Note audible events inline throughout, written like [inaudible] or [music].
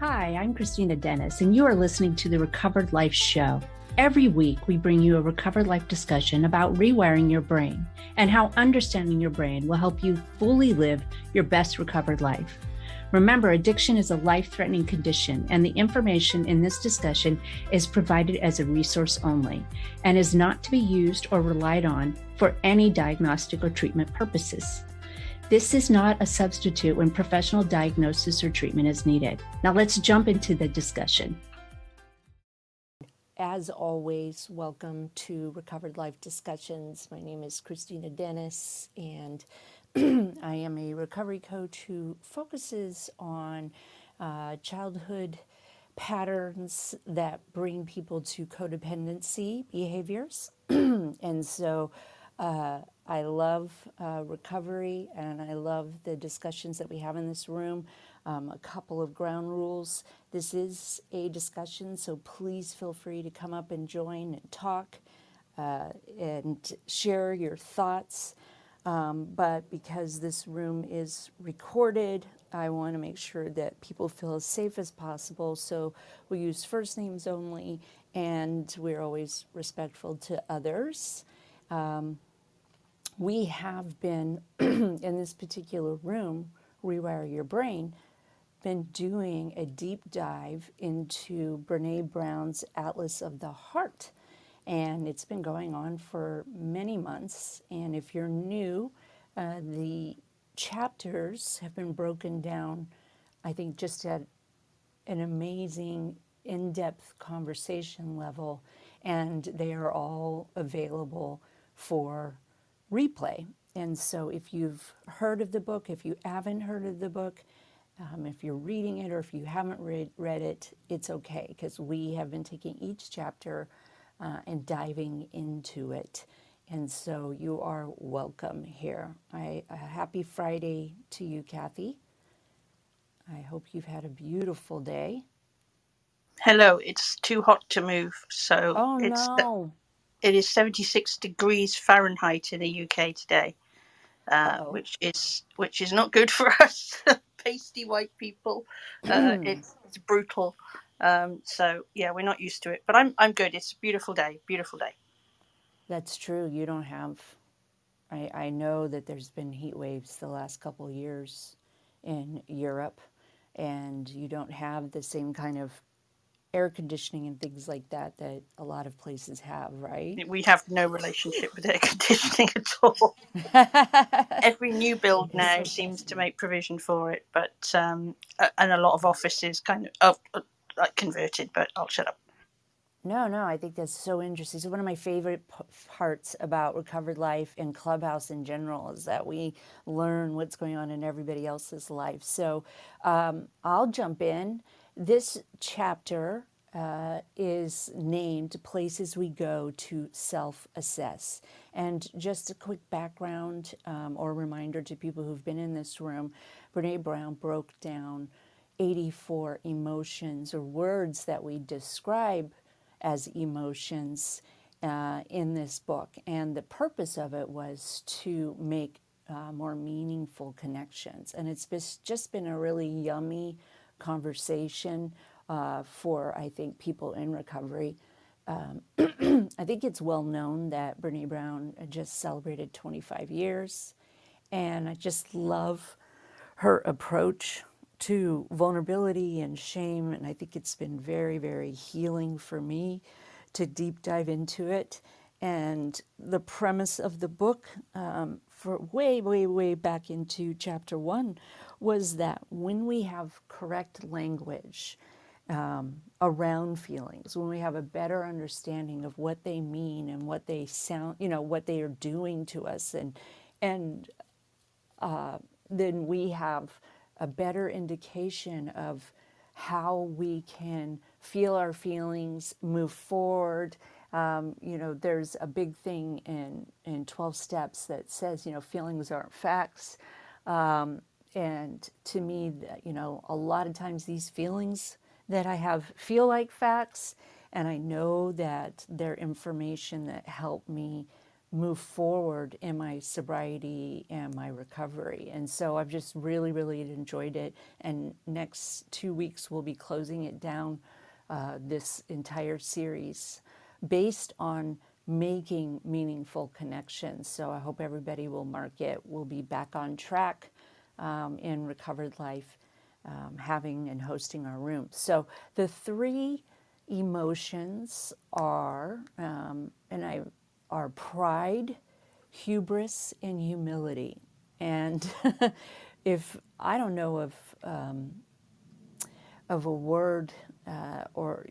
Hi, I'm Kristina Dennis, and you are listening to the Recovered Life Show. Every week, we bring you a recovered life discussion about rewiring your brain and how understanding your brain will help you fully live your best recovered life. Remember, addiction is a life threatening condition, and the information in this discussion is provided as a resource only and is not to be used or relied on for any diagnostic or treatment purposes. This is not a substitute when professional diagnosis or treatment is needed. Now, let's jump into the discussion. As always, welcome to Recovered Life Discussions. My name is Kristina Dennis, and [clears throat] I am a recovery coach who focuses on uh, childhood patterns that bring people to codependency behaviors. [clears throat] and so uh, I love uh, recovery and I love the discussions that we have in this room. Um, a couple of ground rules. This is a discussion, so please feel free to come up and join and talk uh, and share your thoughts. Um, but because this room is recorded, I want to make sure that people feel as safe as possible. So we use first names only, and we're always respectful to others. Um, we have been [clears throat] in this particular room, Rewire Your Brain, been doing a deep dive into Brene Brown's Atlas of the Heart. And it's been going on for many months. And if you're new, uh, the chapters have been broken down, I think, just at an amazing in depth conversation level. And they are all available for replay. And so, if you've heard of the book, if you haven't heard of the book, um, if you're reading it or if you haven't read, read it, it's okay because we have been taking each chapter uh, and diving into it. And so you are welcome here. I, a happy Friday to you, Kathy. I hope you've had a beautiful day. Hello, it's too hot to move, so Oh it's no. It is 76 degrees Fahrenheit in the UK today, Uh which is which is not good [laughs] for us pasty white people. Uh, it's it's brutal. Um, so yeah, we're not used to it, but I'm I'm good. It's a beautiful day, beautiful day. That's true. You don't have, I, I know that there's been heat waves the last couple of years in Europe, and you don't have the same kind of air conditioning and things like that that a lot of places have, right? We have no relationship with air [laughs] conditioning at all. [laughs] Every new build now seems to make provision for it, but um, and a lot of offices kind of oh, uh, like converted. But I'll shut up. No, no, I think that's so interesting. So one of my favorite p- parts about recovered life and Clubhouse in general is that we learn what's going on in everybody else's life. So um, I'll jump in. This chapter uh, is named Places We Go to Self Assess. And just a quick background um, or reminder to people who've been in this room Brene Brown broke down 84 emotions or words that we describe as emotions uh, in this book. And the purpose of it was to make uh, more meaningful connections. And it's just been a really yummy conversation uh, for, I think, people in recovery. Um, [clears throat] I think it's well known that Brene Brown just celebrated 25 years. And I just love her approach to vulnerability and shame. And I think it's been very, very healing for me to deep dive into it. And the premise of the book, um, for way, way, way back into chapter one, was that when we have correct language um, around feelings, when we have a better understanding of what they mean and what they sound, you know, what they are doing to us, and and then we have a better indication of how we can feel our feelings, move forward. Um, you know, there's a big thing in, in 12 steps that says, you know, feelings aren't facts. Um, and to me, you know, a lot of times these feelings that I have feel like facts, and I know that they're information that help me move forward in my sobriety and my recovery. And so I've just really, really enjoyed it. And next two weeks, we'll be closing it down, uh, this entire series, based on making meaningful connections. So I hope everybody will mark it. We'll be back on track um, in Recovered Life, um, having and hosting our room. So the three emotions are, um, and I are pride, hubris, and humility. And [laughs] if I don't know of um, of a word uh, or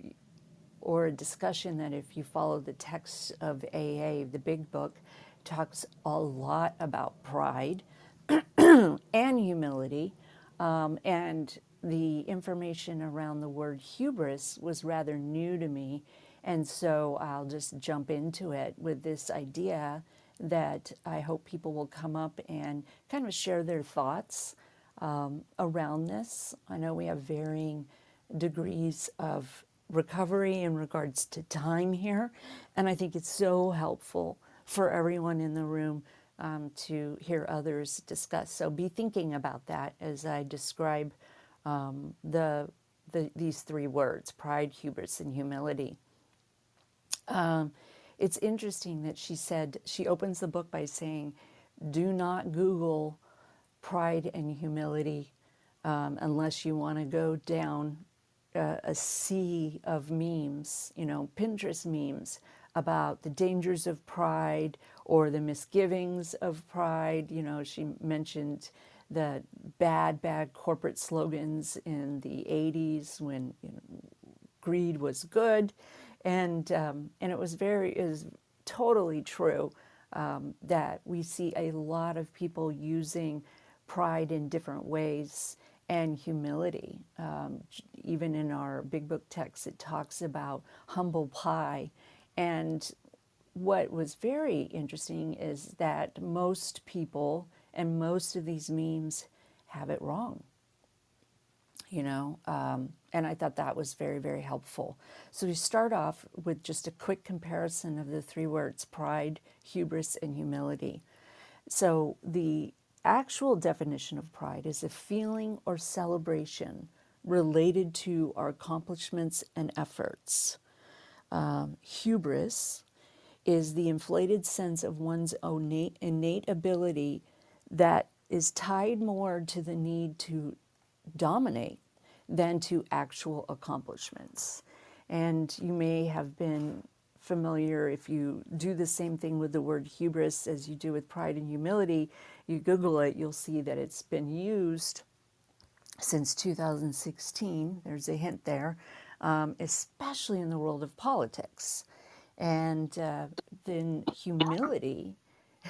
or a discussion that if you follow the text of AA, the big book, talks a lot about pride [clears throat] [clears throat] and humility. Um, and the information around the word hubris was rather new to me. And so I'll just jump into it with this idea that I hope people will come up and kind of share their thoughts um, around this. I know we have varying degrees of recovery in regards to time here. And I think it's so helpful for everyone in the room um, to hear others discuss. So be thinking about that as I describe um, the, the, these three words pride, hubris, and humility. Um, it's interesting that she said, she opens the book by saying, do not Google pride and humility um, unless you want to go down a, a sea of memes, you know, Pinterest memes about the dangers of pride or the misgivings of pride. You know, she mentioned the bad, bad corporate slogans in the 80s when you know, greed was good. And, um, and it was very, totally true um, that we see a lot of people using pride in different ways and humility. Um, even in our big book text, it talks about humble pie. And what was very interesting is that most people and most of these memes have it wrong. You know, um, and I thought that was very, very helpful. So we start off with just a quick comparison of the three words pride, hubris, and humility. So the actual definition of pride is a feeling or celebration related to our accomplishments and efforts. Um, hubris is the inflated sense of one's innate, innate ability that is tied more to the need to dominate than to actual accomplishments. And you may have been familiar if you do the same thing with the word hubris as you do with pride and humility you Google it, you'll see that it's been used since 2016. There's a hint there, um, especially in the world of politics. And uh, then humility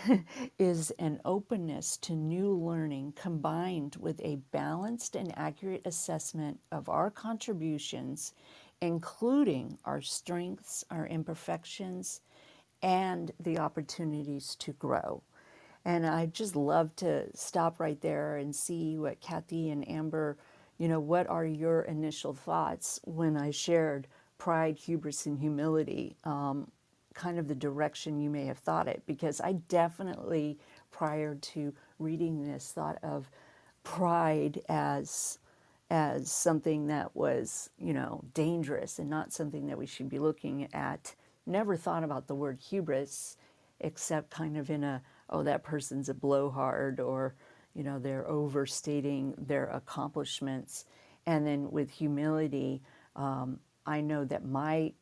[laughs] is an openness to new learning combined with a balanced and accurate assessment of our contributions, including our strengths, our imperfections, and the opportunities to grow. And I just love to stop right there and see what Kathy and Amber, you know, what are your initial thoughts when I shared pride, hubris, and humility, um, kind of the direction you may have thought it, because I definitely, prior to reading this, thought of pride as as something that was, you know, dangerous and not something that we should be looking at. Never thought about the word hubris, except kind of in a oh, that person's a blowhard or, you know, they're overstating their accomplishments. And then with humility, um, I know that my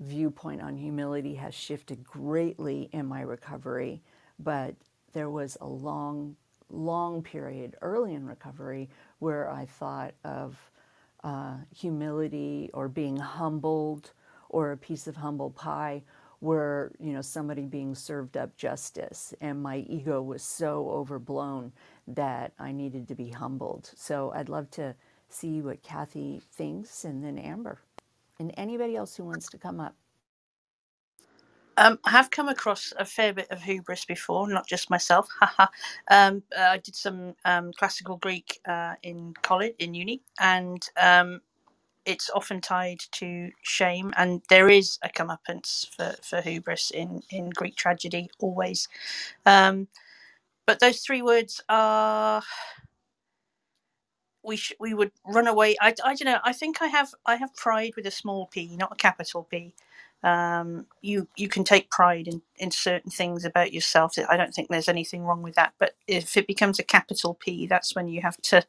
viewpoint on humility has shifted greatly in my recovery, but there was a long, long period early in recovery where I thought of uh, humility or being humbled or a piece of humble pie were you know somebody being served up justice and my ego was so overblown that i needed to be humbled so i'd love to see what kathy thinks and then amber and anybody else who wants to come up um, I have come across a fair bit of hubris before, not just myself. [laughs] um, uh, I did some um, classical Greek uh, in college, in uni, and um, it's often tied to shame, and there is a comeuppance for, for hubris in, in Greek tragedy, always. Um, but those three words are we sh- we would run away. I, I don't know. I think I have I have pride with a small p, not a capital P. Um, you you can take pride in, in certain things about yourself. I don't think there's anything wrong with that. But if it becomes a capital P, that's when you have to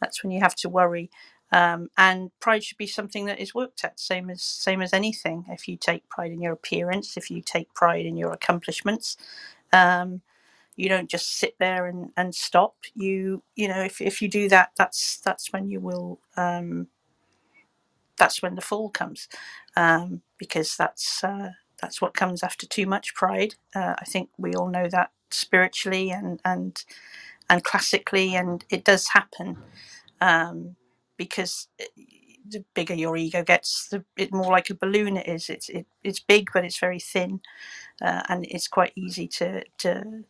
that's when you have to worry. Um, and pride should be something that is worked at, same as same as anything. If you take pride in your appearance, if you take pride in your accomplishments, um, you don't just sit there and, and stop. You you know if, if you do that, that's that's when you will um, that's when the fall comes, um, because that's uh, that's what comes after too much pride. Uh, I think we all know that spiritually and and and classically, and it does happen um, because eh, the bigger your ego gets, the it more like a balloon it is. It's it, it's big, but it's very thin, uh, and it's quite easy to to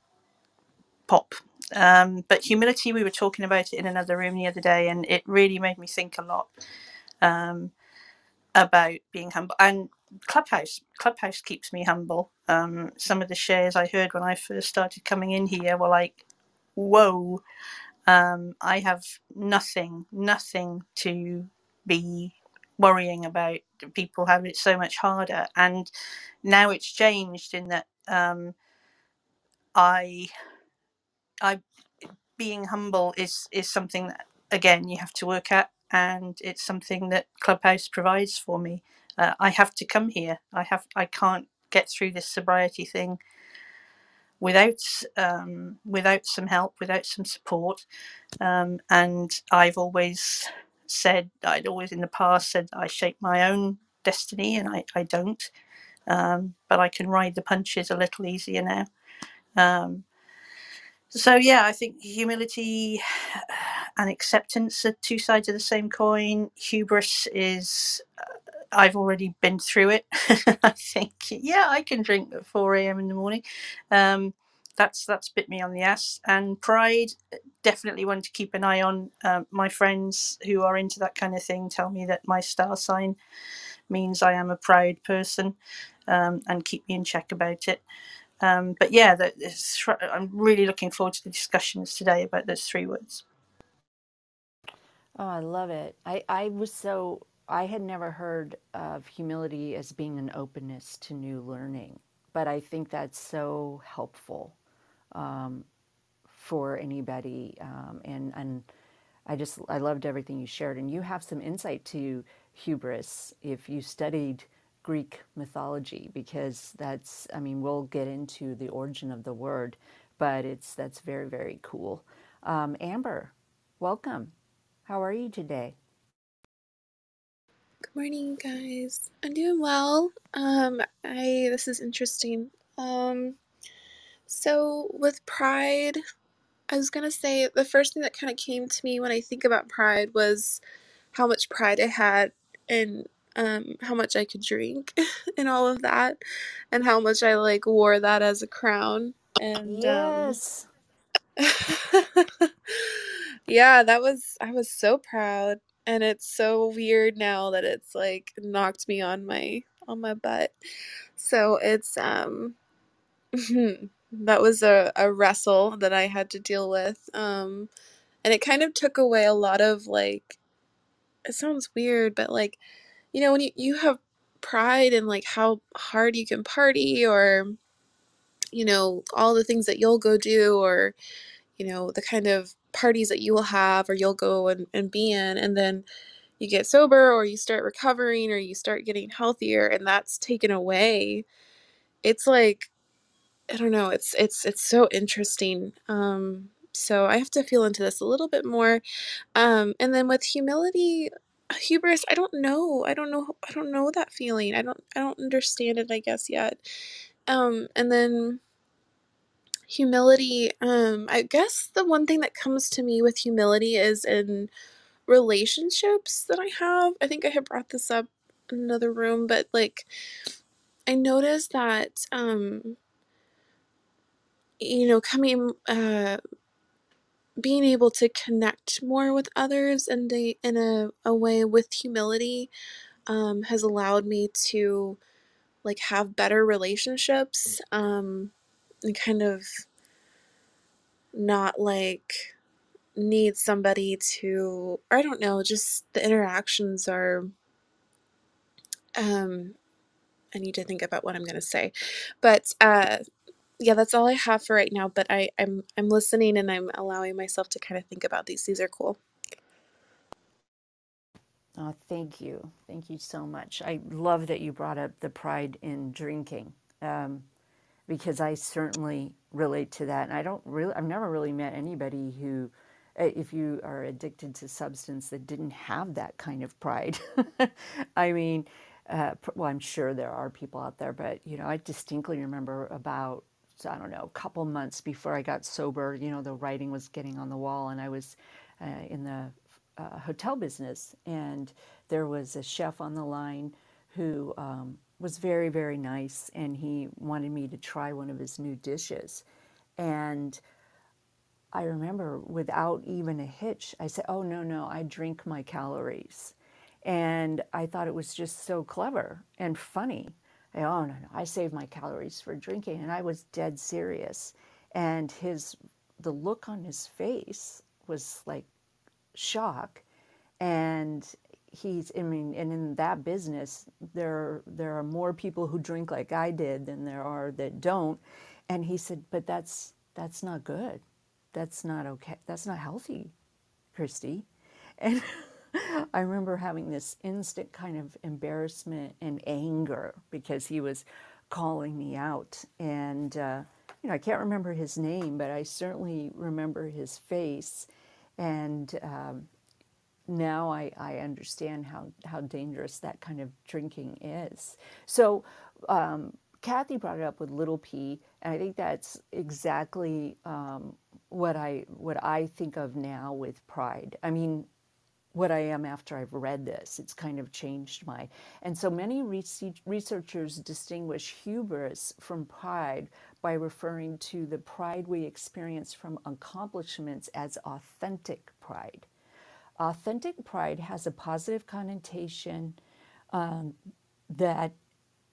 pop. Um, but humility, we were talking about it in another room the other day, and it really made me think a lot um, about being humble. And Clubhouse, Clubhouse keeps me humble. Um, some of the shares I heard when I first started coming in here were like, "Whoa." Um, I have nothing, nothing to be worrying about. People have it so much harder, and now it's changed in that um, I, I, being humble is is something that again you have to work at, and it's something that Clubhouse provides for me. Uh, I have to come here. I have. I can't get through this sobriety thing without um, without some help, without some support. Um, and I've always said, I'd always in the past said I shape my own destiny, and I, I don't. Um, but I can ride the punches a little easier now. Um, so yeah, I think humility and acceptance are two sides of the same coin. Hubris is I've already been through it. [laughs] I think, yeah, I can drink at 4 a.m. in the morning. Um, that's that's bit me on the ass. And pride, definitely one to keep an eye on. Um, my friends who are into that kind of thing tell me that my star sign means I am a proud person, um, and keep me in check about it. Um, but yeah, the, I'm really looking forward to the discussions today about those three words. Oh, I love it. I, I was so, I had never heard of humility as being an openness to new learning, but I think that's so helpful for anybody. Um, and, and I just, I loved everything you shared. And you have some insight to hubris if you studied Greek mythology, because that's, I mean, we'll get into the origin of the word, but it's, that's very, very cool. Um, Amber, welcome. How are you today? Good morning, guys. I'm doing well. Um, I this is interesting. Um, so with pride, I was gonna say the first thing that kind of came to me when I think about pride was how much pride I had in um how much I could drink [laughs] and all of that, and how much I like wore that as a crown. And um, Yes. [laughs] yeah, that was I was so proud, and it's so weird now that it's like knocked me on my on my butt. So it's um [laughs] that was a, a wrestle that I had to deal with. Um and it kind of took away a lot of like it sounds weird, but like, you know, when you, you have pride in like how hard you can party or, you know, all the things that you'll go do or, you know, the kind of parties that you will have or you'll go and, and be in and then you get sober or you start recovering or you start getting healthier and that's taken away. It's like I don't know, it's it's it's so interesting. Um so I have to feel into this a little bit more. Um and then with humility hubris, I don't know. I don't know I don't know that feeling. I don't I don't understand it I guess yet. Um and then humility um I guess the one thing that comes to me with humility is in relationships that I have. I think I had brought this up in another room, but like I noticed that um you know coming uh being able to connect more with others and they in a, a way with humility um, has allowed me to like have better relationships um, and kind of not like need somebody to I don't know, just the interactions are um I need to think about what I'm to say. But uh yeah, that's all I have for right now, but I I'm I'm listening and I'm allowing myself to kind of think about these. These are cool. Oh, thank you. Thank you so much. I love that you brought up the pride in drinking um, because I certainly relate to that. And I don't really, I've never really met anybody who, uh, if you are addicted to substance, that didn't have that kind of pride. [laughs] I mean, uh, well, I'm sure there are people out there, but you know, I distinctly remember about I don't know, a couple months before I got sober, you know, the writing was getting on the wall, and I was uh, in the uh, hotel business, and there was a chef on the line who um, was very, very nice, and he wanted me to try one of his new dishes. And I remember without even a hitch, I said, Oh, no, no, I drink my calories. And I thought it was just so clever and funny. I, oh, no, no, I save my calories for drinking. And I was dead serious. And his, the look on his face was like shock. And he's, I mean, and in that business, there, there are more people who drink like I did than there are that don't. And he said, but that's, that's not good. That's not okay. That's not healthy, Christy. And [laughs] I remember having this instant kind of embarrassment and anger because he was calling me out. And, uh, you know, I can't remember his name, but I certainly remember his face. And um, now I, I understand how, how dangerous that kind of drinking is. So, um, Kathy brought it up with little p, and I think that's exactly um, what I what I think of now with pride. I mean, what I am after I've read this. It's kind of changed my. And so many researchers distinguish hubris from pride by referring to the pride we experience from accomplishments as authentic pride. Authentic pride has a positive connotation um, that,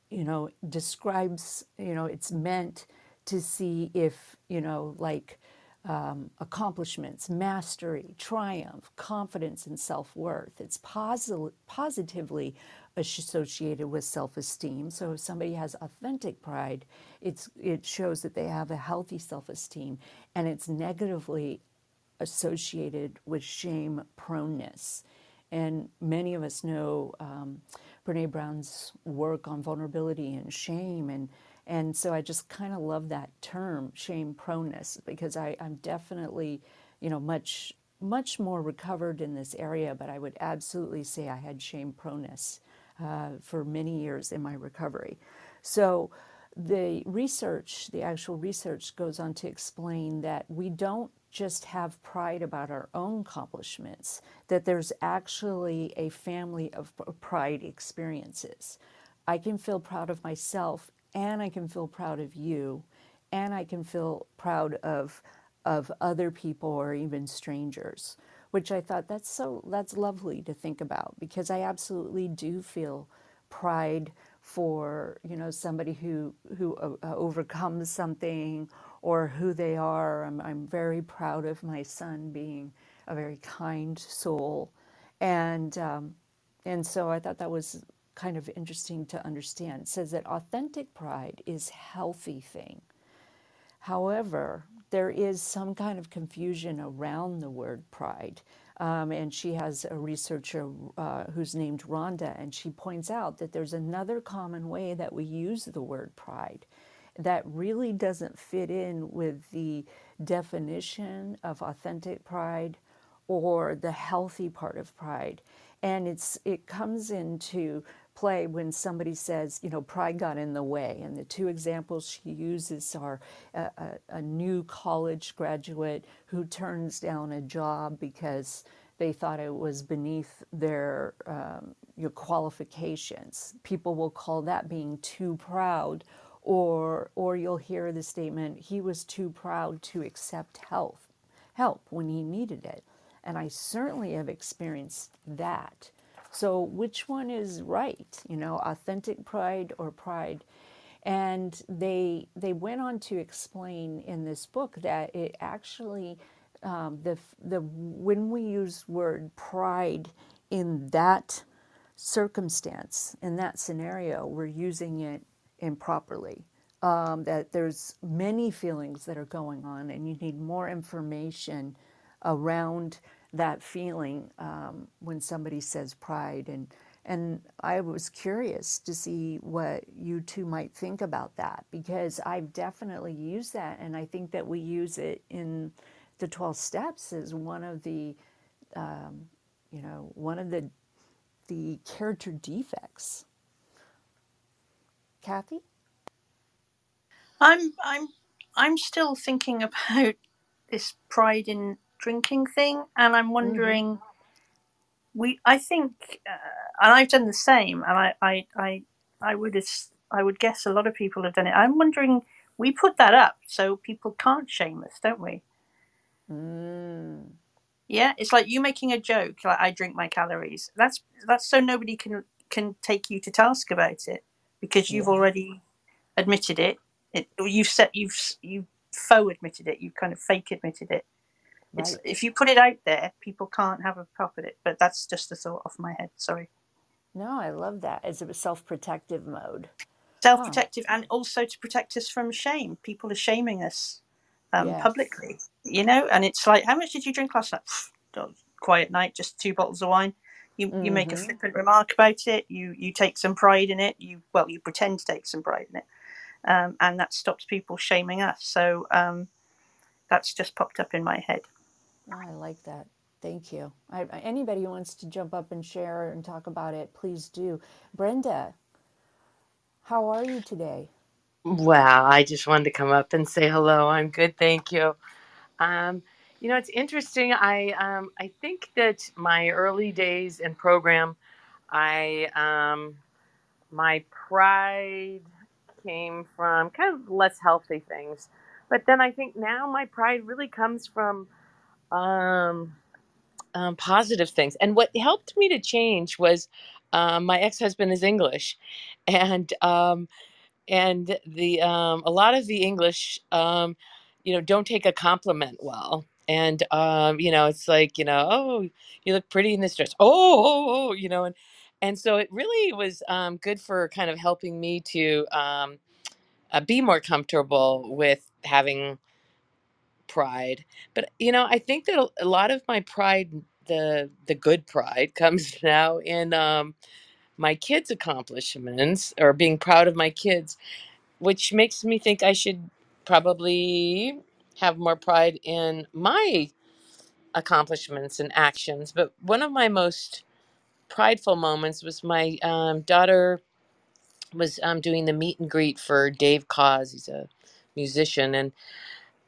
you know, describes, you know, it's meant to see if, you know, like, um, accomplishments, mastery, triumph, confidence, and self worth. It's posi- positively associated with self esteem. So if somebody has authentic pride, it's, it shows that they have a healthy self esteem, and it's negatively associated with shame proneness. And many of us know um, Brene Brown's work on vulnerability and shame and and so I just kind of love that term, shame proneness, because I, I'm definitely, you know, much much more recovered in this area, but I would absolutely say I had shame proneness uh, for many years in my recovery. So the research, the actual research, goes on to explain that we don't just have pride about our own accomplishments, that there's actually a family of pride experiences. I can feel proud of myself and I can feel proud of you, and I can feel proud of of other people or even strangers, which I thought that's so that's lovely to think about because I absolutely do feel pride for you know somebody who who uh, uh overcomes something or who they are. I'm, I'm very proud of my son being a very kind soul, and um, and so I thought that was kind of interesting to understand. It says that authentic pride is healthy thing. However, there is some kind of confusion around the word pride. Um, and she has a researcher uh, who's named Rhonda, and she points out that there's another common way that we use the word pride that really doesn't fit in with the definition of authentic pride or the healthy part of pride. And it's it comes into play when somebody says, you know, pride got in the way. And the two examples she uses are a, a, a new college graduate who turns down a job because they thought it was beneath their um, your qualifications. People will call that being too proud, or or you'll hear the statement, "He was too proud to accept help." help when he needed it. And I certainly have experienced that. So, which one is right? You know, authentic pride or pride? And they they went on to explain in this book that it actually um, the the when we use word pride in that circumstance in that scenario, we're using it improperly. Um, that there's many feelings that are going on, and you need more information around that feeling um, when somebody says pride and and I was curious to see what you two might think about that because I've definitely used that and I think that we use it in the 12 steps as one of the um, you know one of the the character defects Kathy I'm I'm I'm still thinking about this pride in drinking thing, and I'm wondering. We, I think, uh, and I've done the same, and I, I, I, I would, I would guess a lot of people have done it. I'm wondering, we put that up so people can't shame us, don't we? mm, Yeah, it's like you making a joke, like I drink my calories. That's that's so nobody can can take you to task about it because you've yeah already admitted it. It you've set you've you faux admitted it. You kind of fake admitted it. It's right if you put it out there, people can't have a pop at it. But that's just a thought off my head. Sorry. no I love that as a self-protective mode Self huh protective and also to protect us from shame. People are shaming us um, yes publicly, you know. And it's like, how much did you drink last night? Quiet night, just two bottles of wine. You you make a mm-hmm flippant remark about it. You you take some pride in it. You well, you pretend to take some pride in it, um, and that stops people shaming us. So um, that's just popped up in my head. I like that. Thank you. I, I- anybody who wants to jump up and share and talk about it, please do. Brenda, how are you today? Wow, I just wanted to come up and say hello. I'm good, thank you. Um, you know, it's interesting. I um, I think that my early days in program, I um, my pride came from kind of less healthy things, but then I think now my pride really comes from um, um, positive things. And what helped me to change was um, my ex husband is English, [laughs] and um, and the um, a lot of the English, um, you know, don't take a compliment well. And um, you know, it's like you know, oh, you look pretty in this dress. Oh, oh, oh you know, and and so it really was um, good for kind of helping me to um, uh, be more comfortable with having pride. But you know, I think that a lot of my pride, the the good pride, [laughs] comes now in um, my kids' accomplishments or being proud of my kids which makes me think I should probably have more pride in my accomplishments and actions. But one of my most prideful moments was my um, daughter was um, doing the meet and greet for Dave Cause. He's a musician, and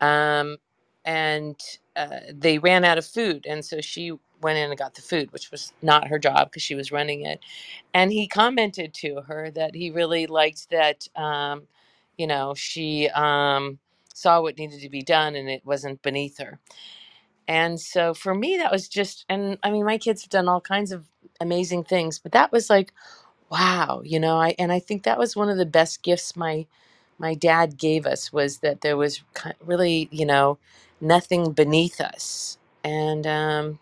um, and uh, they ran out of food, and so she went in and got the food, which was not her job because she was running it. And he commented to her that he really liked that, um, you know, she um, saw what needed to be done, and it wasn't beneath her. And so for me, that was just, and I mean, my kids have done all kinds of amazing things, but that was like, wow, you know, I and I think that was one of the best gifts my my dad gave us was that there was really, you know, nothing beneath us. And um,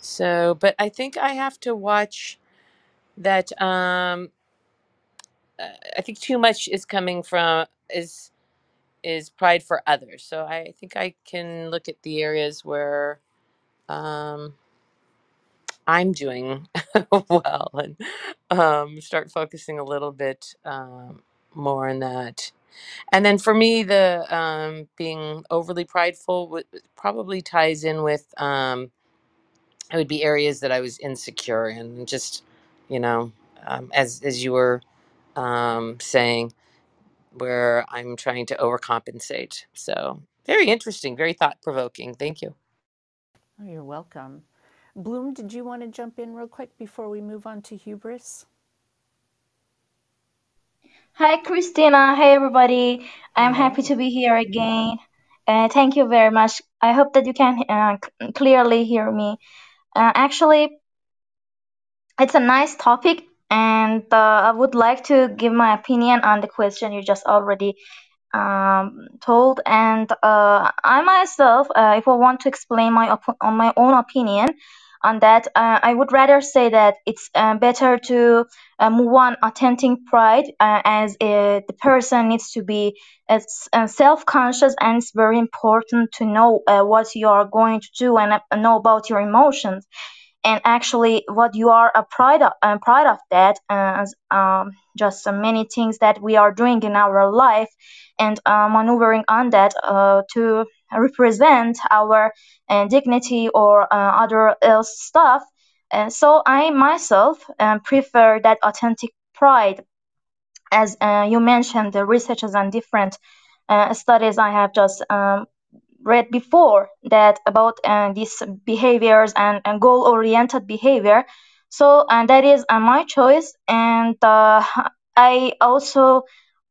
so, but I think I have to watch that. Um, uh, I think too much is coming from is is pride for others. So I think I can look at the areas where. Um, I'm doing [laughs] well and um, start focusing a little bit um, more on that. And then for me, the um, being overly prideful w- probably ties in with um, it would be areas that I was insecure in, and just you know, um, as as you were um, saying, where I'm trying to overcompensate. So very interesting, very thought provoking. Thank you. Oh, you're welcome. Bloom, did you want to jump in real quick before we move on to hubris? Hi, Kristina. Hey, everybody. I'm happy Hey. to be here again. Uh, thank you very much. I hope that you can uh, c- clearly hear me. Uh, actually, it's a nice topic, and uh, I would like to give my opinion on the question you just already um, told. And uh, I myself, uh, if I want to explain my op- on my own opinion on that, uh, I would rather say that it's uh, better to uh, move on authentic pride, uh, as uh, the person needs to be it's, uh, self-conscious, and it's very important to know uh, what you are going to do and uh, know about your emotions and actually what you are a proud of, uh, proud of that as um, just uh, many things that we are doing in our life and uh, maneuvering on that uh, to represent our uh, dignity or uh, other else stuff. Uh, so i myself um, prefer that authentic pride. As uh, you mentioned the researchers and different uh, studies i have just um, read before that about uh, these behaviors and, and goal oriented behavior. So and that is uh, my choice. And uh, i also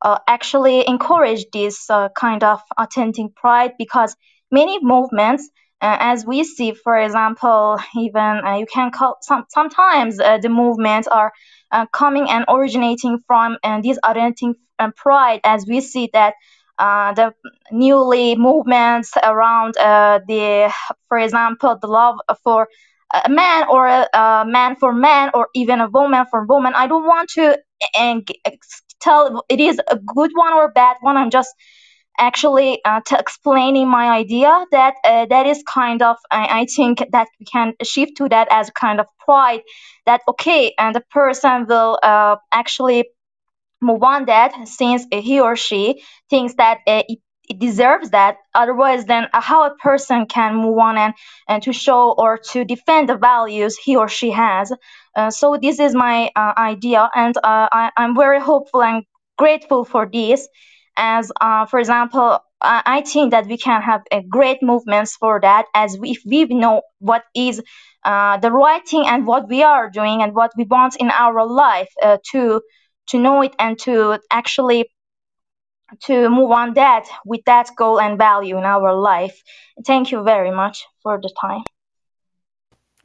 uh, actually encourage this uh, kind of authentic pride because many movements uh, as we see for example even uh, you can call some, sometimes the movements are coming and originating from uh, this uh, pride as we see that the newly movements around uh, the, for example, the love for a man or a, a man for man or even a woman for woman. I don't want to and tell it is a good one or bad one. I'm just actually uh, t- explaining my idea that uh, that is kind of I, I think that we can shift to that as a kind of pride that okay and the person will uh, actually move on that since he or she thinks that uh, it, it deserves that. Otherwise then uh, how a person can move on and, and to show or to defend the values he or she has. Uh, so this is my uh, idea and uh, I, i'm very hopeful and grateful for this. As for example I think that we can have great movements for that as we, if we know what is the right thing and what we are doing and what we want in our life to to know it and to actually to move on that with that goal and value in our life. Thank you very much for the time.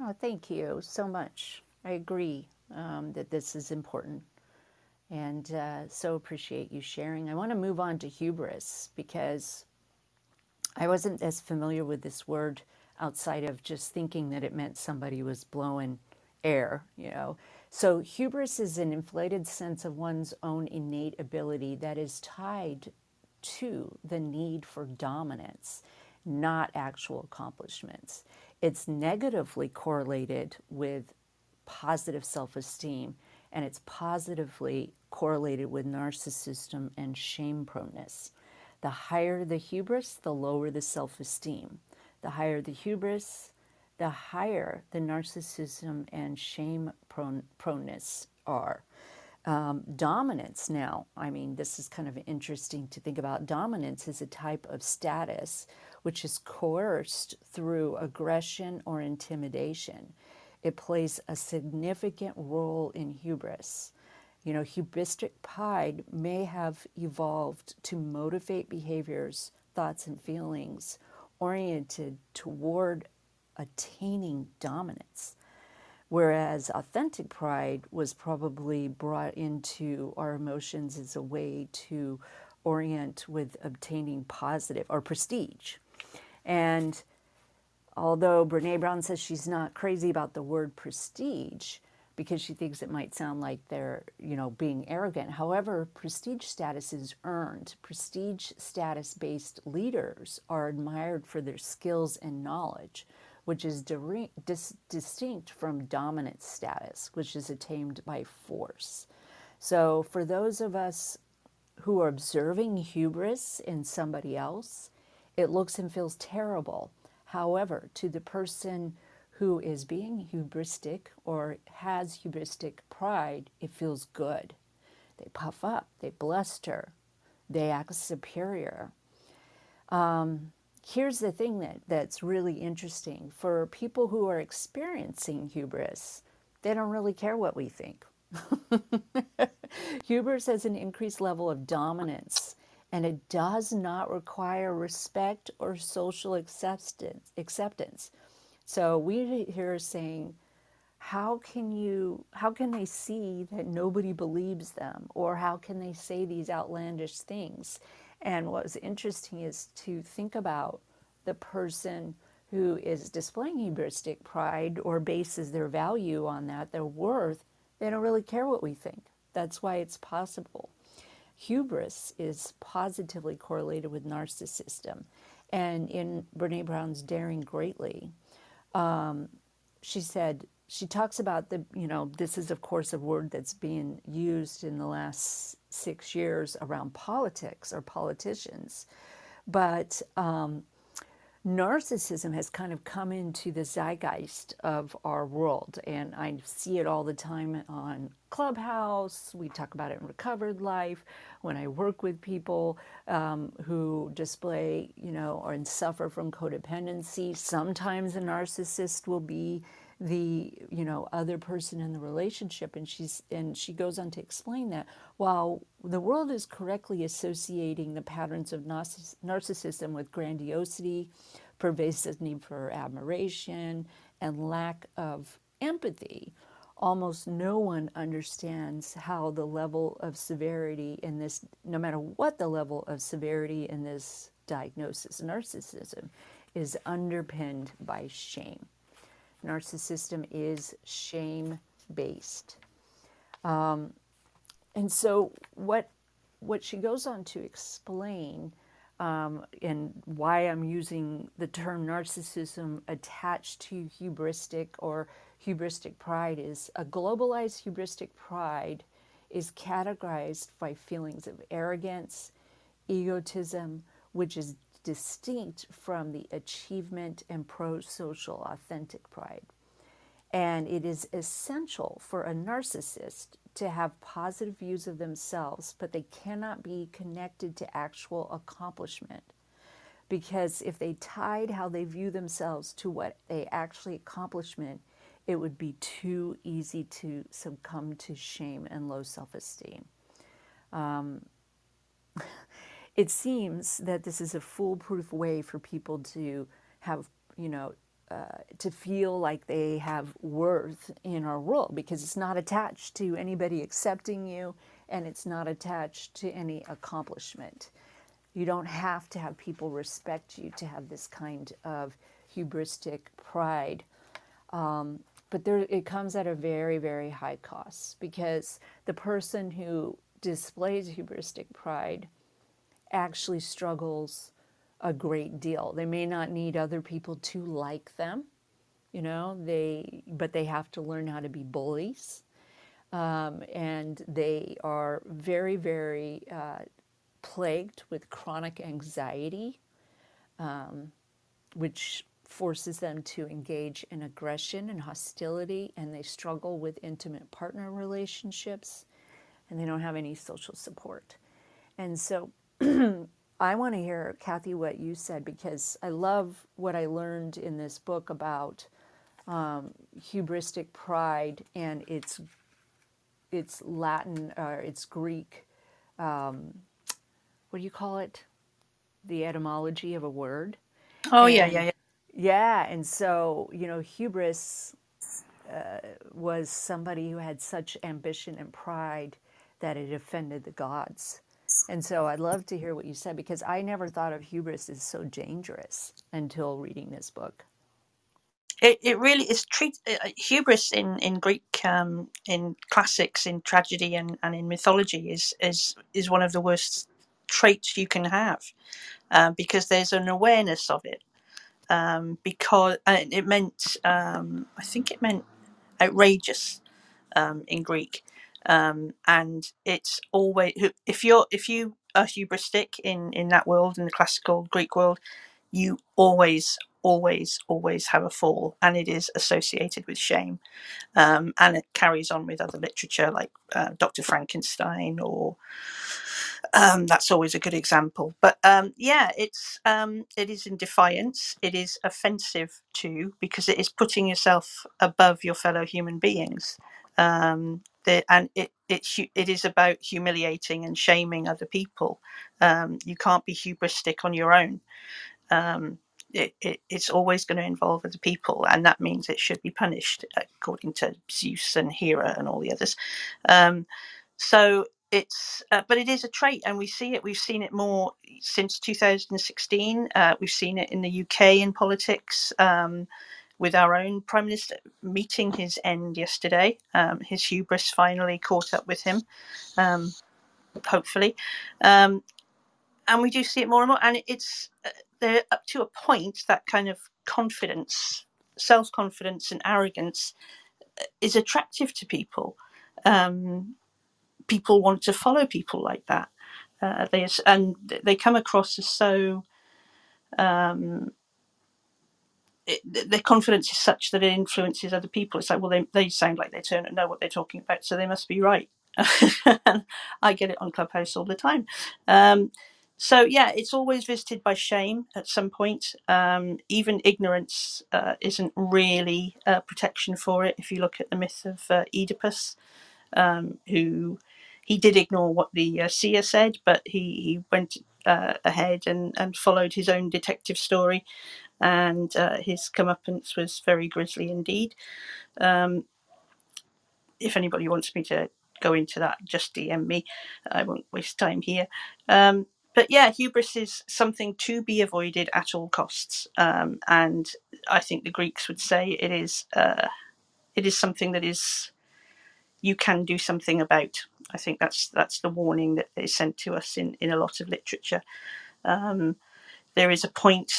Oh, thank you so much. I agree um, that this is important and uh, so appreciate you sharing. I want to move on to hubris because I wasn't as familiar with this word outside of just thinking that it meant somebody was blowing air, you know. So, hubris is an inflated sense of one's own innate ability that is tied to the need for dominance, not actual accomplishments. It's negatively correlated with positive self esteem, and it's positively correlated with narcissism and shame proneness. The higher the hubris, the lower the self esteem. The higher the hubris, the higher the narcissism and shame prone, proneness are. Um, dominance, now, I mean, this is kind of interesting to think about. Dominance is a type of status which is coerced through aggression or intimidation. It plays a significant role in hubris. You know, hubristic pride may have evolved to motivate behaviors, thoughts, and feelings oriented toward attaining dominance. Whereas authentic pride was probably brought into our emotions as a way to orient with obtaining positive or prestige. And although Brene Brown says she's not crazy about the word prestige because she thinks it might sound like they're, you know, being arrogant. However, prestige status is earned. Prestige status based leaders are admired for their skills and knowledge, which is dire- dis- distinct from dominant status, which is attained by force. So, for those of us who are observing hubris in somebody else, it looks and feels terrible. However, to the person who is being hubristic or has hubristic pride, it feels good. They puff up, they bluster, they act superior. Um, Here's the thing that, that's really interesting for people who are experiencing hubris, they don't really care what we think. [laughs] Hubris has an increased level of dominance and it does not require respect or social acceptance. acceptance. So we here are saying, how can you how can they see that nobody believes them or how can they say these outlandish things and what's interesting is to think about the person who is displaying hubristic pride or bases their value on that their worth they don't really care what we think. That's why it's possible. Hubris is positively correlated with narcissism. And in brene brown's daring greatly um, she said she talks about the you know this is of course a word that's being used in the last six years around politics or politicians. But um, narcissism has kind of come into the zeitgeist of our world and i see it all the time on clubhouse. We talk about it in recovered life. When i work with people um, who display you know or and suffer from codependency sometimes a narcissist will be the you know other person in the relationship and she's and she goes on to explain that while the world is correctly associating the patterns of narcissism with grandiosity pervasive need for admiration and lack of empathy almost no one understands how the level of severity in this no matter what the level of severity in this diagnosis narcissism is underpinned by shame narcissism is shame based. And so, what, what she goes on to explain, um, and why I'm using the term narcissism attached to hubristic or hubristic pride is a globalized hubristic pride is categorized by feelings of arrogance, egotism, which is distinct from the achievement and pro social authentic pride. And it is essential for a narcissist to have positive views of themselves, but they cannot be connected to actual accomplishment. Because if they tied how they view themselves to what they actually accomplishment, it would be too easy to succumb to shame and low self esteem. Um, [laughs] It seems that this is a foolproof way for people to have, you know, uh, to feel like they have worth in our world because it's not attached to anybody accepting you and it's not attached to any accomplishment. You don't have to have people respect you to have this kind of hubristic pride. Um, but there, it comes at a very, very high cost because the person who displays hubristic pride actually struggles a great deal. They may not need other people to like them, you know, they but they have to learn how to be bullies. Um, and they are very, very uh, plagued with chronic anxiety, which forces them to engage in aggression and hostility, and they struggle with intimate partner relationships, and they don't have any social support. And so I want to hear, Kathy, what you said because I love what I learned in this book about um, hubristic pride and its its Latin or its Greek. Um, what do you call it? The etymology of a word. Oh yeah, yeah, yeah. yeah, and so you know, hubris was somebody who had such ambition and pride that it offended the gods. And so I'd love to hear what you said because I never thought of hubris as so dangerous until reading this book. It, it really is treat uh, uh, hubris in in Greek um, in classics in tragedy and, and in mythology is is is one of the worst traits you can have uh, because there's an awareness of it um, because and it meant um, I think it meant outrageous um, in Greek um, and it's always if you're if you are hubristic in in that world in the classical Greek world you always always always have a fall and it is associated with shame um, and it carries on with other literature like uh, dr frankenstein or um, that's always a good example. But um, yeah it's um, it is in defiance it is offensive too because it is putting yourself above your fellow human beings um, the, and it it it is about humiliating and shaming other people. Um, you can't be hubristic on your own. Um, it, it, it's always going to involve other people, and that means it should be punished according to Zeus and Hera and all the others. Um, so it's, uh, but it is a trait, and we see it. We've seen it more since 2016. Uh, we've seen it in the UK in politics. Um, with our own prime minister meeting his end yesterday. Um, his hubris finally caught up with him, um, hopefully. Um, and we do see it more and more. And it's uh, they're up to a point that kind of confidence, self confidence, and arrogance uh, is attractive to people. Um, people want to follow people like that. Uh, they and they come across as so um, it, their confidence is such that it influences other people. It's like, well, they, they sound like they turn and know what they're talking about, so they must be right. [laughs] I get it on Clubhouse all the time. Um, so yeah, it's always visited by shame at some point. Um, even ignorance uh, isn't really a protection for it. If you look at the myth of uh, Oedipus, um, who he did ignore what the uh, seer said, but he, he went uh, ahead and, and followed his own detective story and uh, his comeuppance was very grisly indeed. Um, if anybody wants me to go into that, just DM me. I won't waste time here. Um, but yeah, hubris is something to be avoided at all costs, um, and I think the Greeks would say it is uh, it is something that is you can do something about. I think that's that's the warning that is sent to us in in a lot of literature. Um, there is a point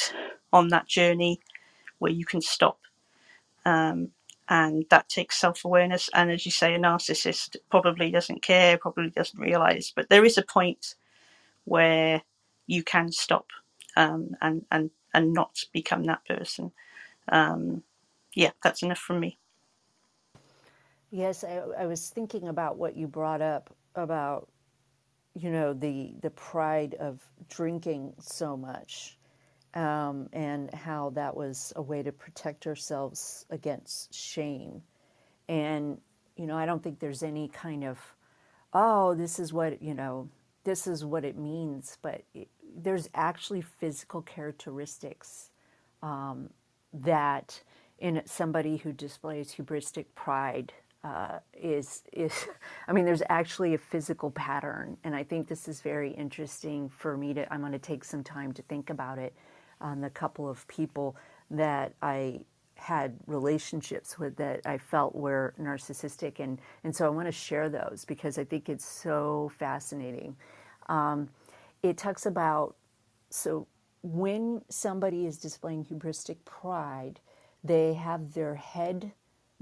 on that journey where you can stop. Um, and that takes self awareness. And as you say, a narcissist probably doesn't care, probably doesn't realize, but there is a point where you can stop um, and, and, and not become that person. Um, yeah, that's enough from me. Yes, I, I was thinking about what you brought up about, you know, the the pride of drinking so much um, and how that was a way to protect ourselves against shame. And, you know, I don't think there's any kind of, oh, this is what, you know, this is what it means, but it, there's actually physical characteristics um, that in somebody who displays hubristic pride uh, is is [laughs] I mean there's actually a physical pattern and I think this is very interesting for me to I'm going to take some time to think about it on the couple of people that I had relationships with that I felt were narcissistic. And, and so I want to share those because I think it's so fascinating. Um, it talks about, so when somebody is displaying hubristic pride, they have their head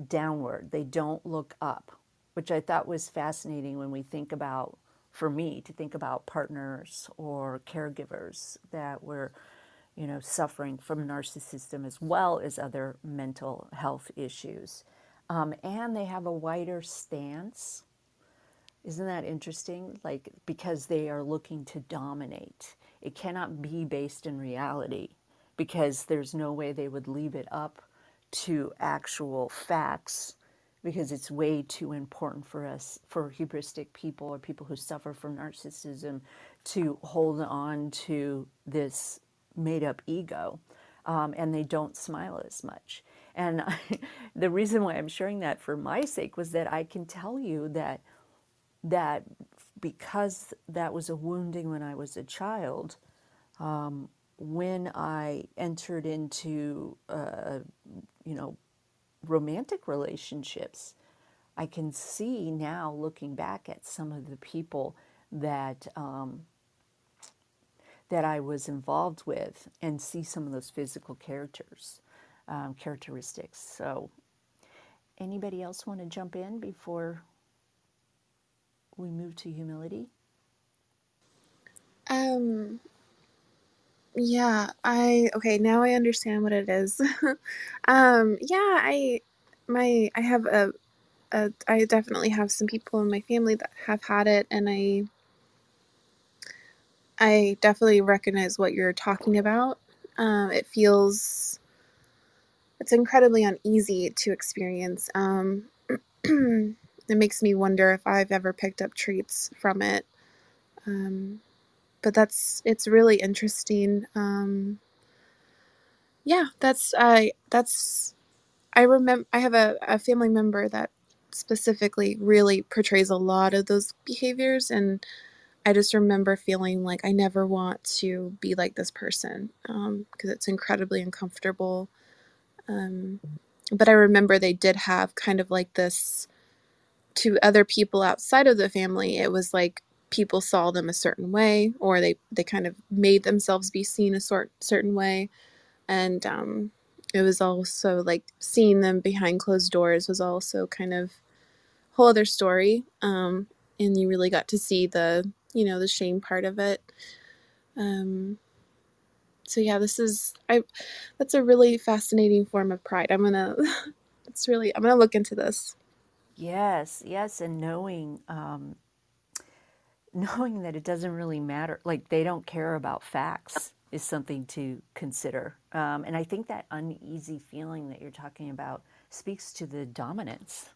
downward, they don't look up, which I thought was fascinating when we think about, for me, to think about partners or caregivers that were you know, suffering from narcissism as well as other mental health issues. Um, and they have a wider stance. Isn't that interesting? Like, because they are looking to dominate. It cannot be based in reality because there's no way they would leave it up to actual facts because it's way too important for us, for hubristic people or people who suffer from narcissism, to hold on to this made up ego um, and they don't smile as much. And I, [laughs] the reason why I'm sharing that for my sake was that I can tell you that that because that was a wounding when I was a child, um, when I entered into uh, you know romantic relationships, I can see now looking back at some of the people that um, that I was involved with and see some of those physical characters, um, characteristics. So, anybody else want to jump in before we move to humility? Um, yeah, I okay, now I understand what it is. [laughs] um, yeah, I my I have a, a I definitely have some people in my family that have had it and I I definitely recognize what you're talking about. Um, it feels it's incredibly uneasy to experience. Um, [clears throat] it makes me wonder if I've ever picked up traits from it. Um, but that's it's really interesting. Um, yeah, that's I that's I remember I have a, a family member that specifically really portrays a lot of those behaviors and I just remember feeling like I never want to be like this person because um, it's incredibly uncomfortable. Um, but I remember they did have kind of like this to other people outside of the family. It was like people saw them a certain way, or they they kind of made themselves be seen a sort certain way, and um, it was also like seeing them behind closed doors was also kind of whole other story. Um, and you really got to see the you know the shame part of it. Um, so yeah, this is I. That's a really fascinating form of pride. I'm gonna. [laughs] It's really. I'm gonna look into this. Yes, yes, and knowing um, [laughs] knowing that it doesn't really matter, like they don't care about facts, is something to consider. Um, and I think that uneasy feeling that you're talking about speaks to the dominance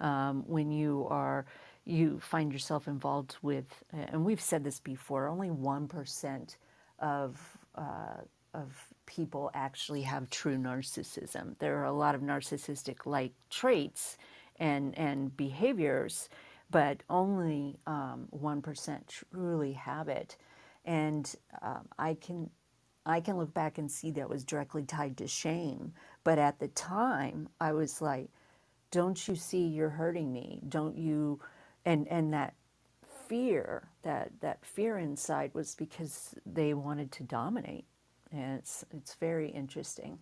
um, when you are you find yourself involved with, and we've said this before, only one percent of uh, of people actually have true narcissism. There are a lot of narcissistic like traits and and behaviors, but only um, one truly have it. And um, I can I can look back and see that was directly tied to shame. But at the time, I was like, "Don't you see you're hurting me? Don't you?" And and that fear that that fear inside was because they wanted to dominate. And it's it's very interesting.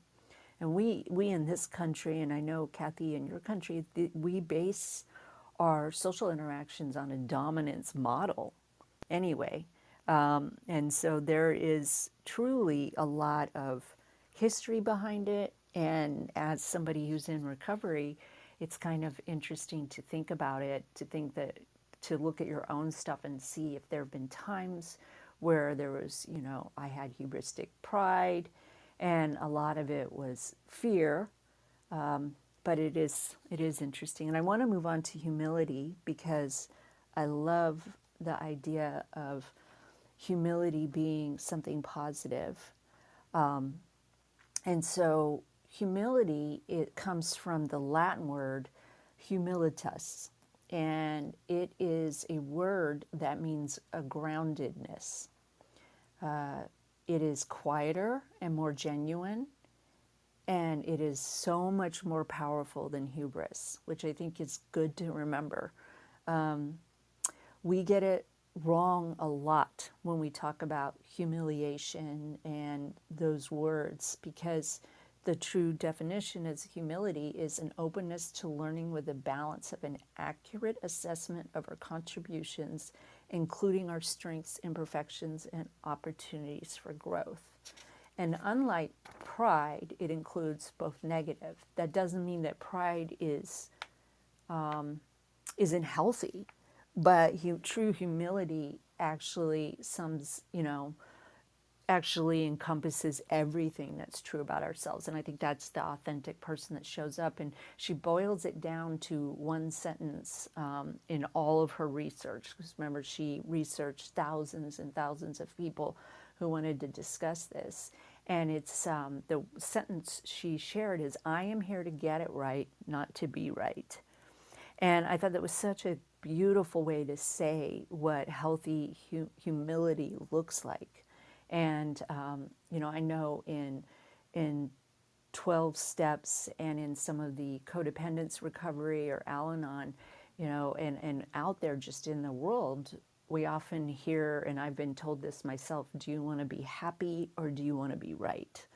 And we we in this country and i know kathy in your country we base our social interactions on a dominance model anyway. Um, and so there is truly a lot of history behind it. And as somebody who's in recovery it's kind of interesting to think about it to think that to look at your own stuff and see if there have been times where there was, you know, I had hubristic pride, and a lot of it was fear. Um, but it is it is interesting, and I want to move on to humility because I love the idea of humility being something positive. Um, and so humility it comes from the Latin word humilitas, and it is a word that means a groundedness. Uh, it is quieter and more genuine, and it is so much more powerful than hubris, which I think is good to remember. Um, we get it wrong a lot when we talk about humiliation and those words because the true definition as humility is an openness to learning with a balance of an accurate assessment of our contributions, including our strengths, imperfections, and opportunities for growth. And unlike pride, it includes both negative. That doesn't mean that pride is um, isn't healthy, but true humility actually sums, you know, actually encompasses everything that's true about ourselves. And I think that's the authentic person that shows up. And she boils it down to one sentence um, in all of her research. Because remember, she researched thousands and thousands of people who wanted to discuss this. And it's um, the sentence she shared is I am here to get it right, not to be right. And I thought that was such a beautiful way to say what healthy hu- humility looks like and um, you know, I know in in 12 steps and in some of the codependence recovery or Al-Anon, you know, and, and out there just in the world, we often hear, and I've been told this myself do you want to be happy or do you want to be right?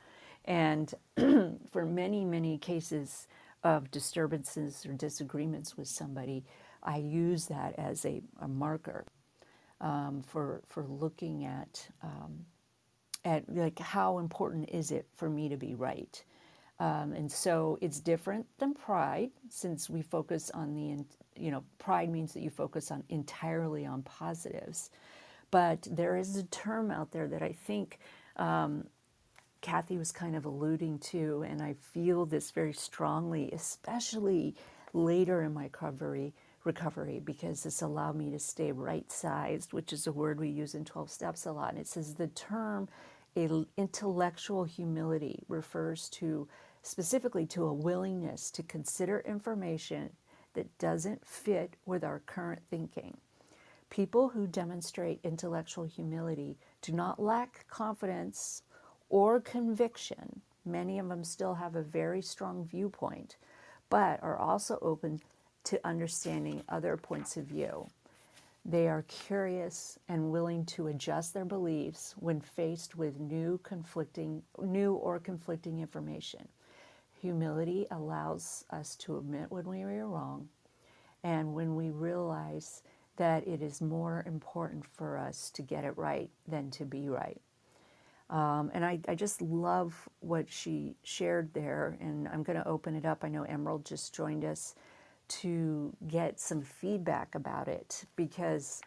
And [clears throat] for many, many cases of disturbances or disagreements with somebody, I use that as a, a marker um, for, for looking at um, at like how important is it for me to be right um, and so it's different than pride since we focus on the you know pride means that you focus on entirely on positives but there is a term out there that i think um, kathy was kind of alluding to and i feel this very strongly especially later in my recovery recovery because this allowed me to stay right sized, which is a word we use in 12 steps a lot. And it says the term intellectual humility refers to specifically to a willingness to consider information that doesn't fit with our current thinking. People who demonstrate intellectual humility do not lack confidence or conviction. Many of them still have a very strong viewpoint, but are also open to understanding other points of view. They are curious and willing to adjust their beliefs when faced with new conflicting new or conflicting information. Humility allows us to admit when we are wrong and when we realize that it is more important for us to get it right than to be right. Um, and I, I just love what she shared there. And I'm going to open it up. I know Emerald just joined us to get some feedback about it because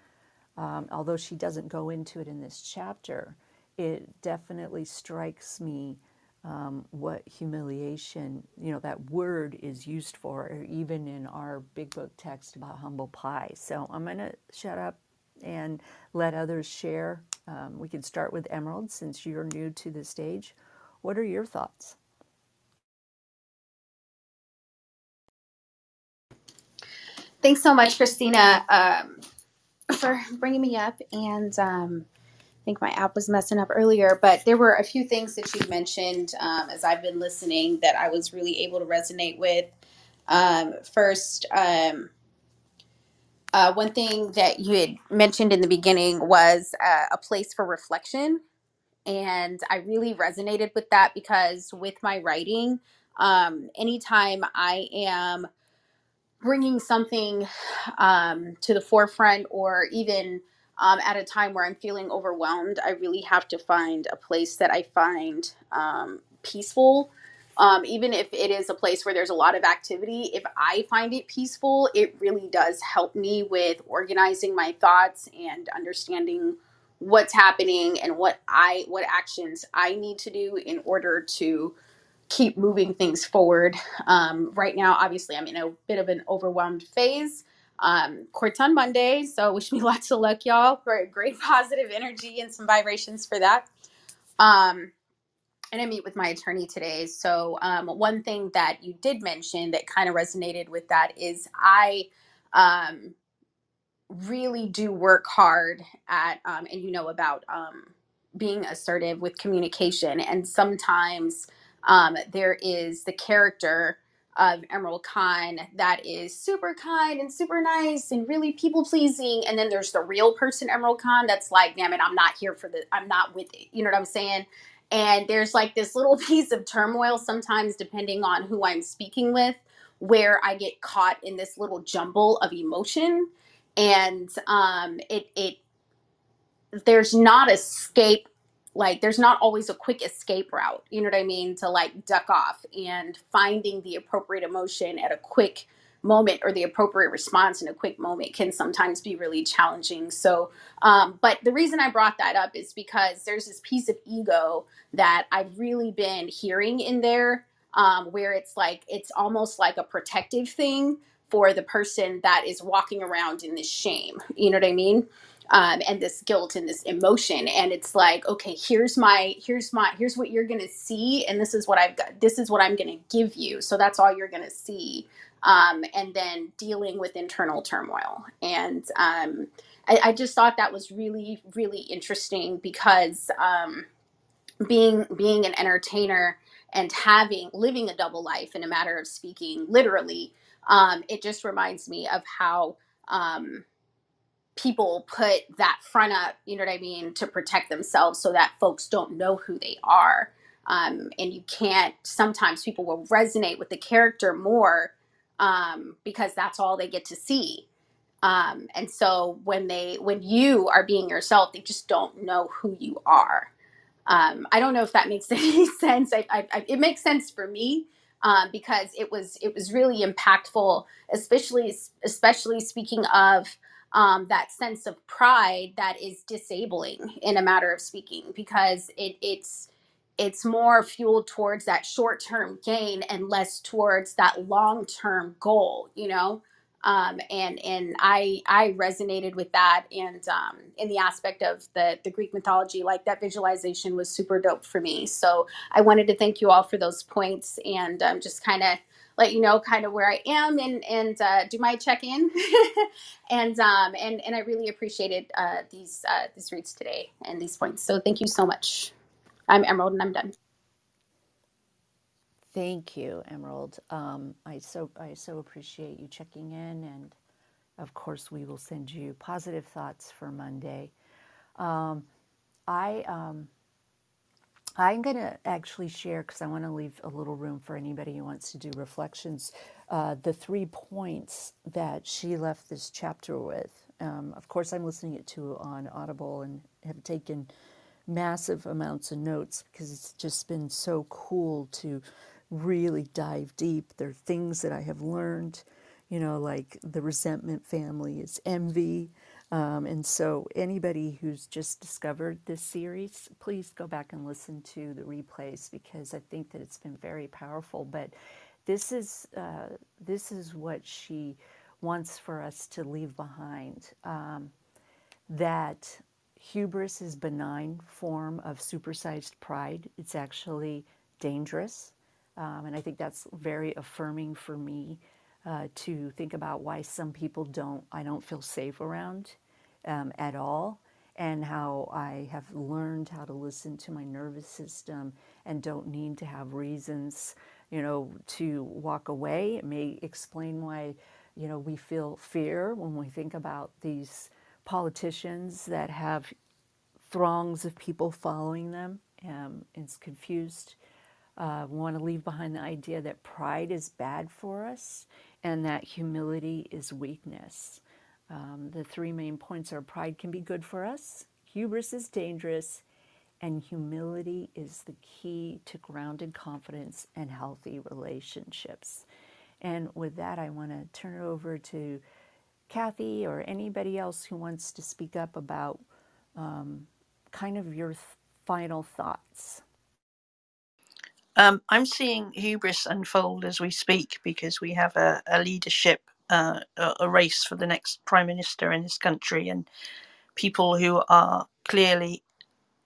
um, although she doesn't go into it in this chapter, it definitely strikes me um, what humiliation, you know, that word is used for, even in our big book text about humble pie. So I'm going to shut up and let others share. Um, we can start with Emerald since you're new to the stage. What are your thoughts? Thanks so much, Kristina, um, for bringing me up. And um, I think my app was messing up earlier, but there were a few things that you mentioned um, as I've been listening that I was really able to resonate with. Um, first, um, uh, one thing that you had mentioned in the beginning was uh, a place for reflection. And I really resonated with that because with my writing, um, anytime I am bringing something um, to the forefront or even um, at a time where I'm feeling overwhelmed, I really have to find a place that I find um, peaceful. Um, even if it is a place where there's a lot of activity, if I find it peaceful, it really does help me with organizing my thoughts and understanding what's happening and what I what actions I need to do in order to keep moving things forward. Um, right now, obviously, I'm in a bit of an overwhelmed phase. Um, court's on Monday, so [laughs] wish me lots of luck, y'all. For great positive energy and some vibrations for that. Um, and I meet with my attorney today. So um, one thing that you did mention that kind of resonated with that is I um, really do work hard at, um, and you know about um, being assertive with communication, and sometimes um, there is the character of Emerald Khan that is super kind and super nice and really people pleasing. And then there's the real person, Emerald Khan, that's like, damn it, I'm not here for the, I'm not with it. You know what I'm saying? And there's like this little [laughs] piece of turmoil sometimes, depending on who I'm speaking with, where I get caught in this little jumble of emotion. And um, it, it, there's not escape like there's not always a quick escape route you know what i mean to like duck off and finding the appropriate emotion at a quick moment or the appropriate response in a quick moment can sometimes be really challenging. So um, but the reason i brought that up is because there's this piece of ego that i've really been hearing in there um, where it's like it's almost like a protective thing for the person that is walking around in this shame you know what i mean um, and this guilt and this emotion. And it's like okay here's my here's my here's what you're gonna see and this is what i've got this is what i'm gonna give you. So that's all you're gonna see um, and then dealing with internal turmoil. And um, I, I, just thought that was really really interesting because um, being being an entertainer and having living a double life in a matter of speaking literally um, it just reminds me of how um, people put that front up, you know what I mean, to protect themselves so that folks don't know who they are. Um, and you can't, sometimes people will resonate with the character more um, because that's all they get to see. Um, and so when they, when you are being yourself, they just don't know who you are. Um, I don't know if that makes [laughs] any sense. I, I, I, it makes sense for me um, because it was it was really impactful, especially especially speaking of um, that sense of pride that is disabling in a matter of speaking because it, it's it's more fueled towards that short term gain and less towards that long term goal you know um, and and I I resonated with that, and um, in the aspect of the the Greek mythology, like that visualization was super dope for me. So I wanted to thank you all for those points, and um, just kind of let you know kind of where I am, and and uh, do my check in, [laughs] and um and and I really appreciated uh, these uh, these reads today and these points. So thank you so much. I'm Emerald, and I'm done. Thank you, Emerald. Um, I so I so appreciate you checking in, and of course, we will send you positive thoughts for Monday. Um, I um, I'm going to actually share because I want to leave a little room for anybody who wants to do reflections. Uh, the three points that she left this chapter with. Um, of course, I'm listening it to on Audible and have taken massive amounts of notes because it's just been so cool to really dive deep. There are things that I have learned, you know, like the resentment family is envy. Um, and so, anybody who's just discovered this series, please go back and listen to the replays because I think that it's been very powerful. But this is uh, this is what she wants for us to leave behind. Um, that hubris is benign form of supersized pride. It's actually dangerous. Um, and I think that's very affirming for me uh, to think about why some people don't, I don't feel safe around um, at all, and how I have learned how to listen to my nervous system and don't need to have reasons, you know, to walk away. It may explain why, you know, we feel fear when we think about these politicians that have throngs of people following them. Um, it's confused uh, we want to leave behind the idea that pride is bad for us and that humility is weakness. Um, the three main points are pride can be good for us, hubris is dangerous, and humility is the key to grounded confidence and healthy relationships. And with that, I want to turn it over to Kathy or anybody else who wants to speak up about um, kind of your th- final thoughts. Um, I'm seeing hubris unfold as we speak because we have a, a leadership, uh, a race for the next prime minister in this country, and people who are clearly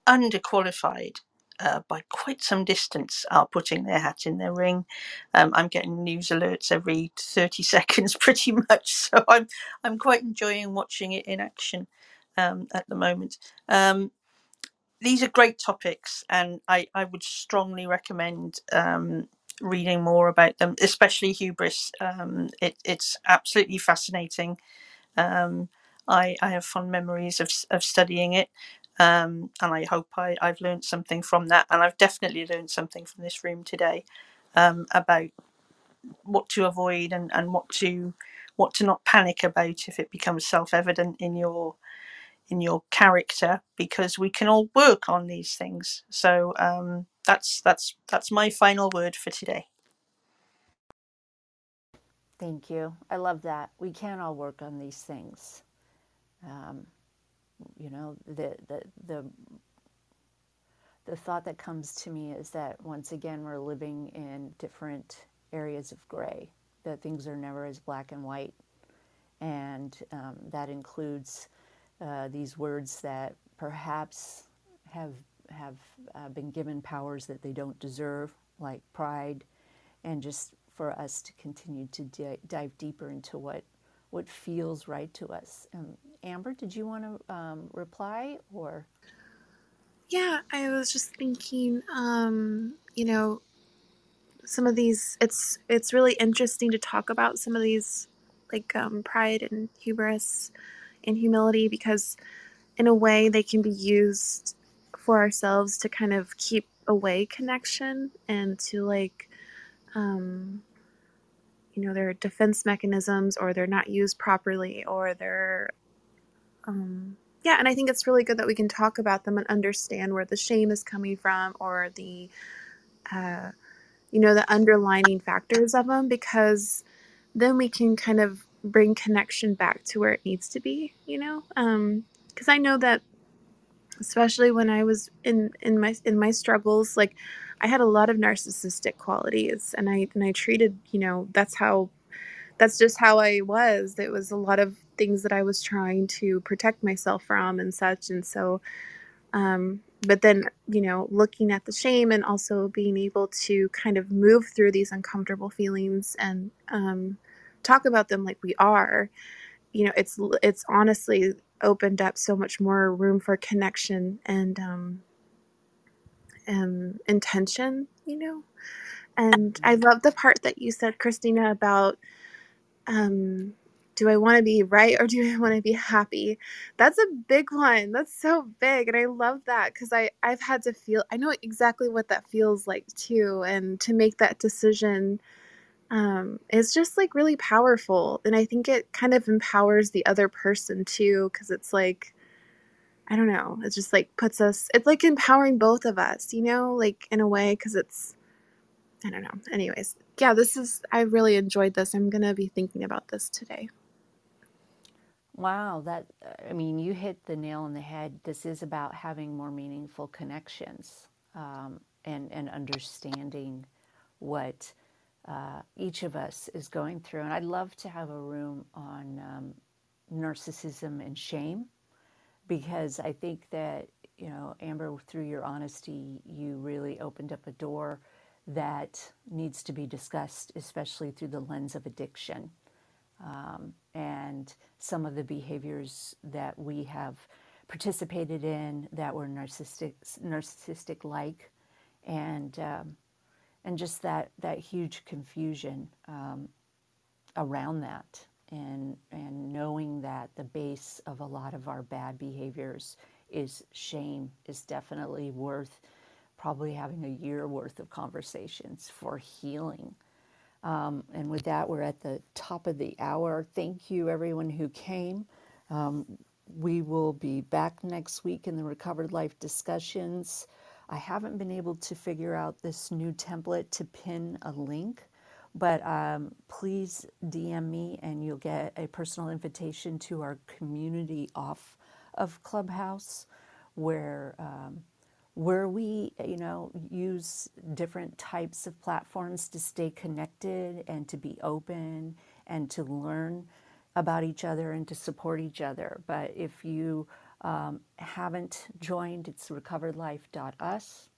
underqualified uh, by quite some distance are putting their hat in their ring. Um, I'm getting news alerts every 30 [laughs] seconds, pretty much, so I'm I'm quite enjoying watching it in action um, at the moment. Um, these are great topics, and I, I would strongly recommend um, reading more about them, especially hubris. Um, it, it's absolutely fascinating. Um, I, I have fond memories of, of studying it, um, and I hope I, I've learned something from that. And I've definitely learned something from this room today um, about what to avoid and, and what to what to not panic about if it becomes self evident in your in your character because we can all work on these things. So um, that's that's that's my final word for today. Thank you. I love that. We can all work on these things. Um, you know, the, the, the, the thought that comes to me is that once again, we're living in different areas of gray, that things are never as black and white. And um, that includes uh, these words that perhaps have, have uh, been given powers that they don't deserve, like pride, and just for us to continue to di- dive deeper into what, what feels right to us. Um, Amber, did you want to um, reply or? Yeah, I was just thinking, um, you know, some of these it's it's really interesting to talk about some of these like um, pride and hubris and humility because in a way they can be used for ourselves to kind of keep away connection and to like um you know they're defense mechanisms or they're not used properly or they're um yeah and i think it's really good that we can talk about them and understand where the shame is coming from or the uh you know the underlining factors of them because then we can kind of bring connection back to where it needs to be you know? Um because i know that especially when i was in in my in my struggles like i had a lot of narcissistic qualities and i and i treated you know that's how that's just how I was. It was a lot of things that I was trying to protect myself from and such. And so, um, but then, you know, looking at the shame and also being able to kind of move through these uncomfortable feelings and um, talk about them like we are, you know, it's it's honestly opened up so much more room for connection and um, um, intention, you know. And I love the part that you said, Kristina, about um, do I want to be right or do I want to be happy? That's a big one. That's so big. And I love that because I I've had to feel I know exactly what that feels like too. And to make that decision um, is just like really powerful. And I think it kind of empowers the other person too because it's like, I don't know, it just like puts us, it's like empowering both of us, you know, like in a way because it's, I don't know. Anyways, yeah, this is, I really enjoyed this. I'm going to be thinking about this today. Wow, that, I mean, you hit the nail on the head. This is about having more meaningful connections um, and, and understanding what uh, each of us is going through. And I'd love to have a room on um, narcissism and shame because I think that, you know, Amber, through your honesty, you really opened up a door that needs to be discussed, especially through the lens of addiction um, and some of the behaviors that we have participated in that were narcissistic, narcissistic like, and um, and just that that huge confusion um, around that, and and knowing that the base of a lot of our bad behaviors is shame is definitely worth probably having a year worth of conversations for healing. Um, and with that, we're at the top of the hour. Thank you, everyone who came. Um, we will be back next week in the Recovered Life discussions. I haven't been able to figure out this new template to pin a link, but um, please DM me and you'll get a personal invitation to our community off of Clubhouse where um, where we you know use different types of platforms to stay connected and to be open and to learn about each other and to support each other. But if you um, haven't joined it's recoveredlife.us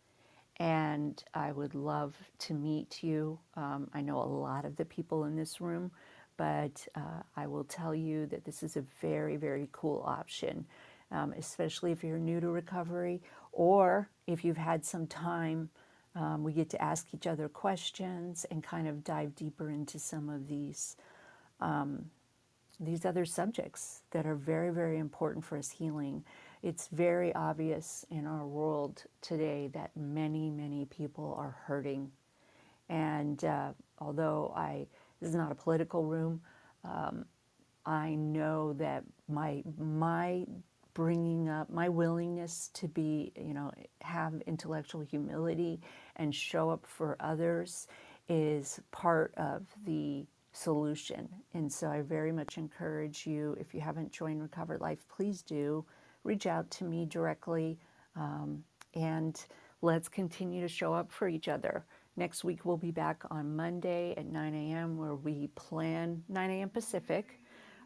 and i would love to meet you um, i know a lot of the people in this room but uh, i will tell you that this is a very very cool option um, especially if you're new to recovery or if you've had some time. Um, we get to ask each other questions and kind of dive deeper into some of these um, these other subjects that are very very important for us healing. It's very obvious in our world today that many many people are hurting, and uh, although I this is not a political room, um, I know that my my bringing up my willingness to be, you know, have intellectual humility and show up for others is part of the solution. And so I very much encourage you, if you haven't joined Recovered Life, please do reach out to me directly um, and let's continue to show up for each other. Next week, we'll be back on Monday at 9 a.m., where we plan 9 a.m. Pacific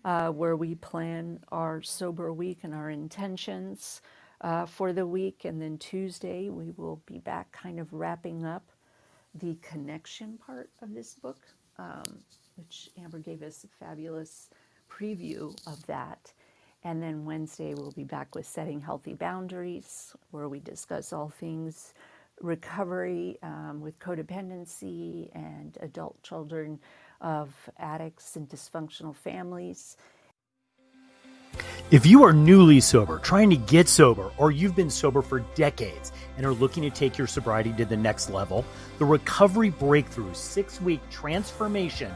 uh, where we plan our sober week and our intentions uh, for the week. And then Tuesday, we will be back kind of wrapping up the connection part of this book, um, which Amber gave us a fabulous preview of that. And then Wednesday, we'll be back with Setting Healthy Boundaries, where we discuss all things recovery um, with codependency and adult children of addicts and dysfunctional families. If you are newly sober, trying to get sober, or you've been sober for decades and are looking to take your sobriety to the next level, the Recovery Breakthrough six week transformation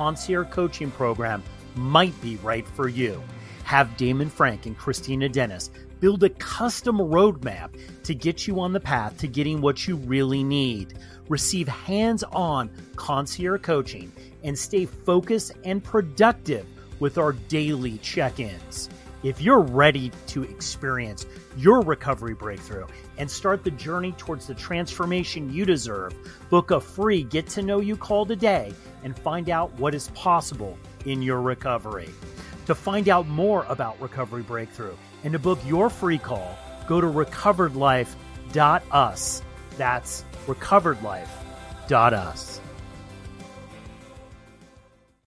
concierge coaching program might be right for you. Have Damon Frank and Kristina Dennis build a custom roadmap to get you on the path to getting what you really need. Receive hands on concierge coaching and stay focused and productive with our daily check ins. If you're ready to experience your recovery breakthrough and start the journey towards the transformation you deserve, book a free get to know you call today and find out what is possible in your recovery. To find out more about Recovery Breakthrough and to book your free call, go to recoveredlife.us. That's recoveredlife.us.